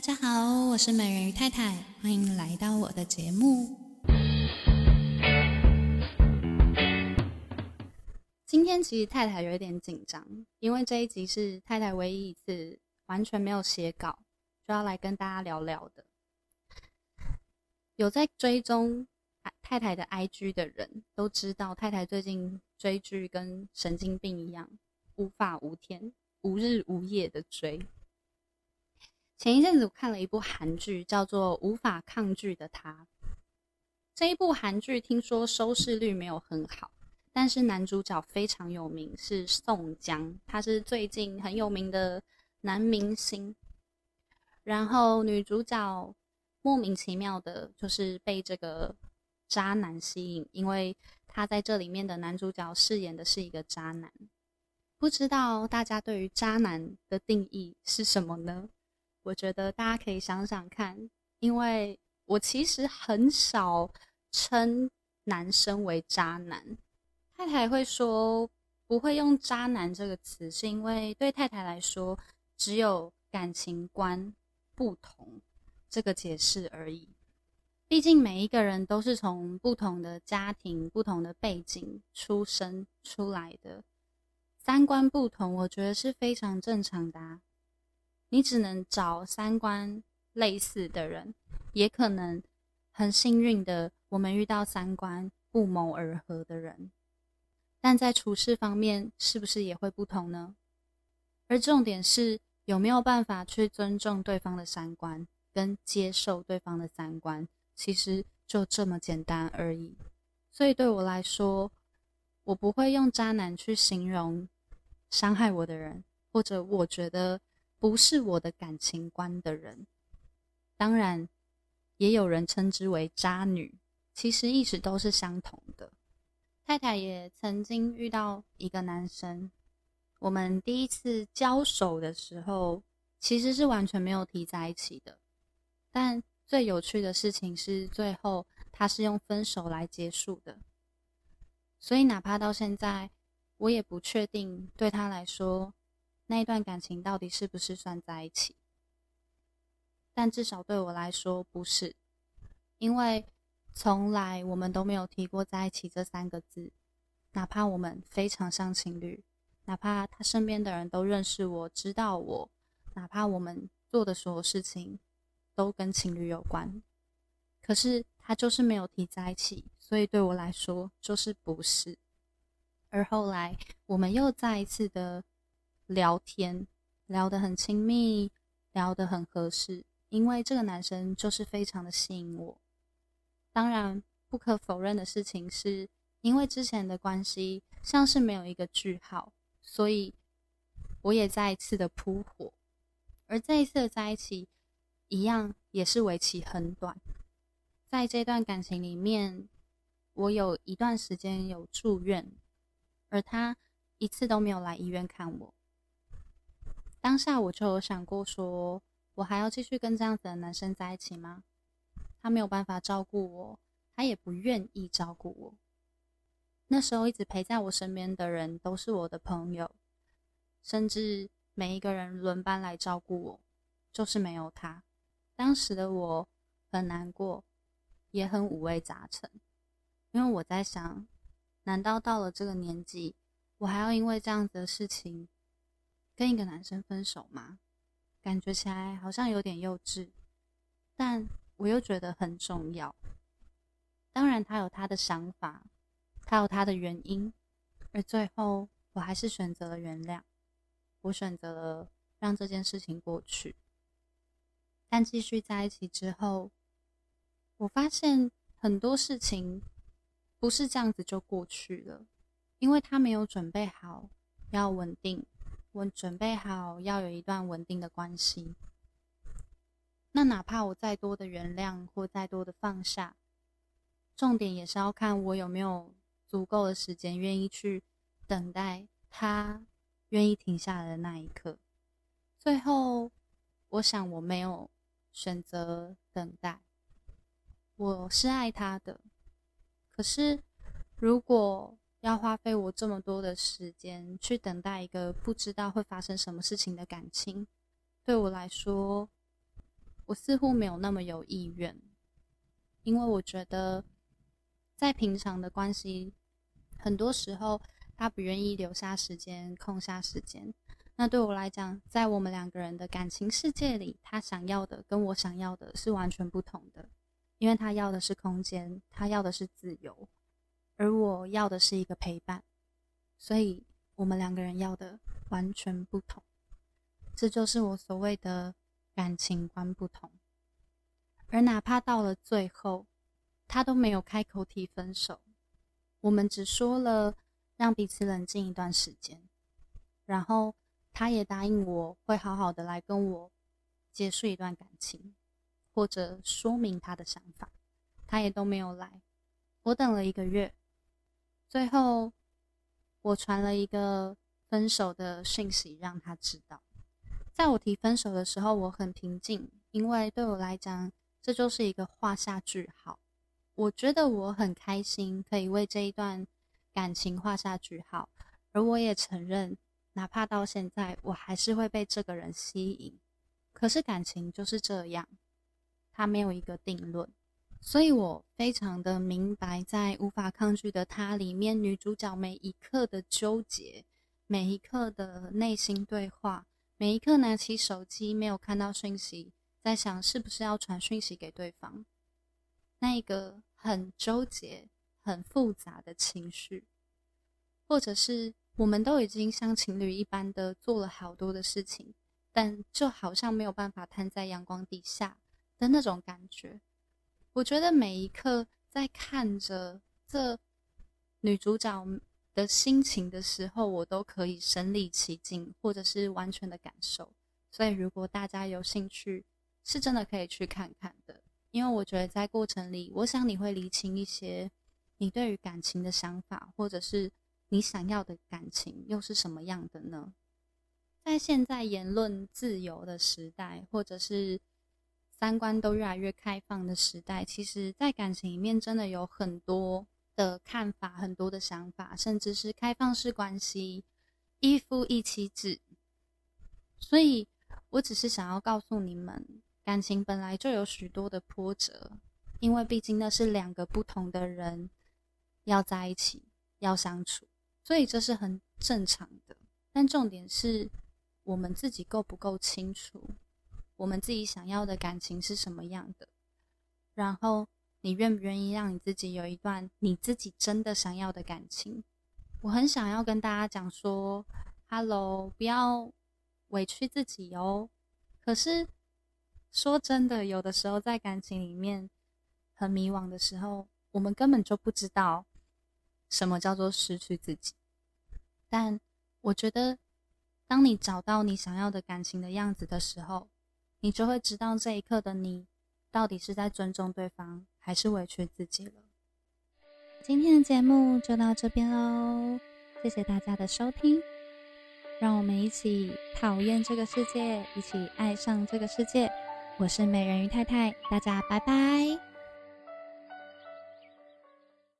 大家好，我是美人鱼太太，欢迎来到我的节目。今天其实太太有一点紧张，因为这一集是太太唯一一次完全没有写稿，就要来跟大家聊聊的。有在追踪太太的 IG 的人都知道，太太最近追剧跟神经病一样，无法无天、无日无夜的追。前一阵子我看了一部韩剧，叫做《无法抗拒的他》。这一部韩剧听说收视率没有很好，但是男主角非常有名，是宋江，他是最近很有名的男明星。然后女主角莫名其妙的，就是被这个渣男吸引，因为他在这里面的男主角饰演的是一个渣男。不知道大家对于渣男的定义是什么呢？我觉得大家可以想想看，因为我其实很少称男生为渣男。太太会说不会用“渣男”这个词，是因为对太太来说，只有感情观不同这个解释而已。毕竟每一个人都是从不同的家庭、不同的背景出生出来的，三观不同，我觉得是非常正常的啊。你只能找三观类似的人，也可能很幸运的，我们遇到三观不谋而合的人。但在处事方面，是不是也会不同呢？而重点是有没有办法去尊重对方的三观，跟接受对方的三观，其实就这么简单而已。所以对我来说，我不会用渣男去形容伤害我的人，或者我觉得。不是我的感情观的人，当然也有人称之为渣女，其实意思都是相同的。太太也曾经遇到一个男生，我们第一次交手的时候，其实是完全没有提在一起的。但最有趣的事情是，最后他是用分手来结束的。所以哪怕到现在，我也不确定对他来说。那一段感情到底是不是算在一起？但至少对我来说不是，因为从来我们都没有提过在一起这三个字。哪怕我们非常像情侣，哪怕他身边的人都认识我、知道我，哪怕我们做的所有事情都跟情侣有关，可是他就是没有提在一起，所以对我来说就是不是。而后来我们又再一次的。聊天聊得很亲密，聊得很合适，因为这个男生就是非常的吸引我。当然，不可否认的事情是，因为之前的关系像是没有一个句号，所以我也再一次的扑火。而这一次的在一起，一样也是为期很短。在这段感情里面，我有一段时间有住院，而他一次都没有来医院看我。当下我就有想过说，我还要继续跟这样子的男生在一起吗？他没有办法照顾我，他也不愿意照顾我。那时候一直陪在我身边的人都是我的朋友，甚至每一个人轮班来照顾我，就是没有他。当时的我很难过，也很五味杂陈，因为我在想，难道到了这个年纪，我还要因为这样子的事情？跟一个男生分手吗？感觉起来好像有点幼稚，但我又觉得很重要。当然，他有他的想法，他有他的原因，而最后我还是选择了原谅。我选择了让这件事情过去。但继续在一起之后，我发现很多事情不是这样子就过去了，因为他没有准备好要稳定。我准备好要有一段稳定的关系，那哪怕我再多的原谅或再多的放下，重点也是要看我有没有足够的时间愿意去等待他愿意停下来的那一刻。最后，我想我没有选择等待，我是爱他的，可是如果。要花费我这么多的时间去等待一个不知道会发生什么事情的感情，对我来说，我似乎没有那么有意愿，因为我觉得在平常的关系，很多时候他不愿意留下时间，空下时间。那对我来讲，在我们两个人的感情世界里，他想要的跟我想要的是完全不同的。因为他要的是空间，他要的是自由，而我要的是一个陪伴，所以我们两个人要的完全不同。这就是我所谓的感情观不同。而哪怕到了最后，他都没有开口提分手，我们只说了让彼此冷静一段时间，然后他也答应我会好好的来跟我结束一段感情。或者说明他的想法，他也都没有来。我等了一个月，最后我传了一个分手的讯息让他知道。在我提分手的时候，我很平静，因为对我来讲，这就是一个画下句号。我觉得我很开心，可以为这一段感情画下句号，而我也承认，哪怕到现在，我还是会被这个人吸引。可是感情就是这样。他没有一个定论，所以我非常的明白，在无法抗拒的他里面，女主角每一刻的纠结，每一刻的内心对话，每一刻拿起手机没有看到讯息，在想是不是要传讯息给对方，那个很纠结、很复杂的情绪，或者是我们都已经像情侣一般的做了好多的事情，但就好像没有办法摊在阳光底下。的那种感觉，我觉得每一刻在看着这女主角的心情的时候，我都可以身临其境，或者是完全的感受。所以，如果大家有兴趣，是真的可以去看看的。因为我觉得在过程里，我想你会理清一些你对于感情的想法，或者是你想要的感情又是什么样的呢？在现在言论自由的时代，或者是三观都越来越开放的时代，其实，在感情里面真的有很多的看法，很多的想法，甚至是开放式关系、一夫一妻制。所以，我只是想要告诉你们，感情本来就有许多的波折，因为毕竟那是两个不同的人要在一起，要相处，所以这是很正常的。但重点是我们自己够不够清楚。我们自己想要的感情是什么样的？然后你愿不愿意让你自己有一段你自己真的想要的感情？我很想要跟大家讲说，Hello，不要委屈自己哦。可是说真的，有的时候在感情里面很迷惘的时候，我们根本就不知道什么叫做失去自己。但我觉得，当你找到你想要的感情的样子的时候，你就会知道这一刻的你，到底是在尊重对方，还是委屈自己了。今天的节目就到这边喽，谢谢大家的收听，让我们一起讨厌这个世界，一起爱上这个世界。我是美人鱼太太，大家拜拜。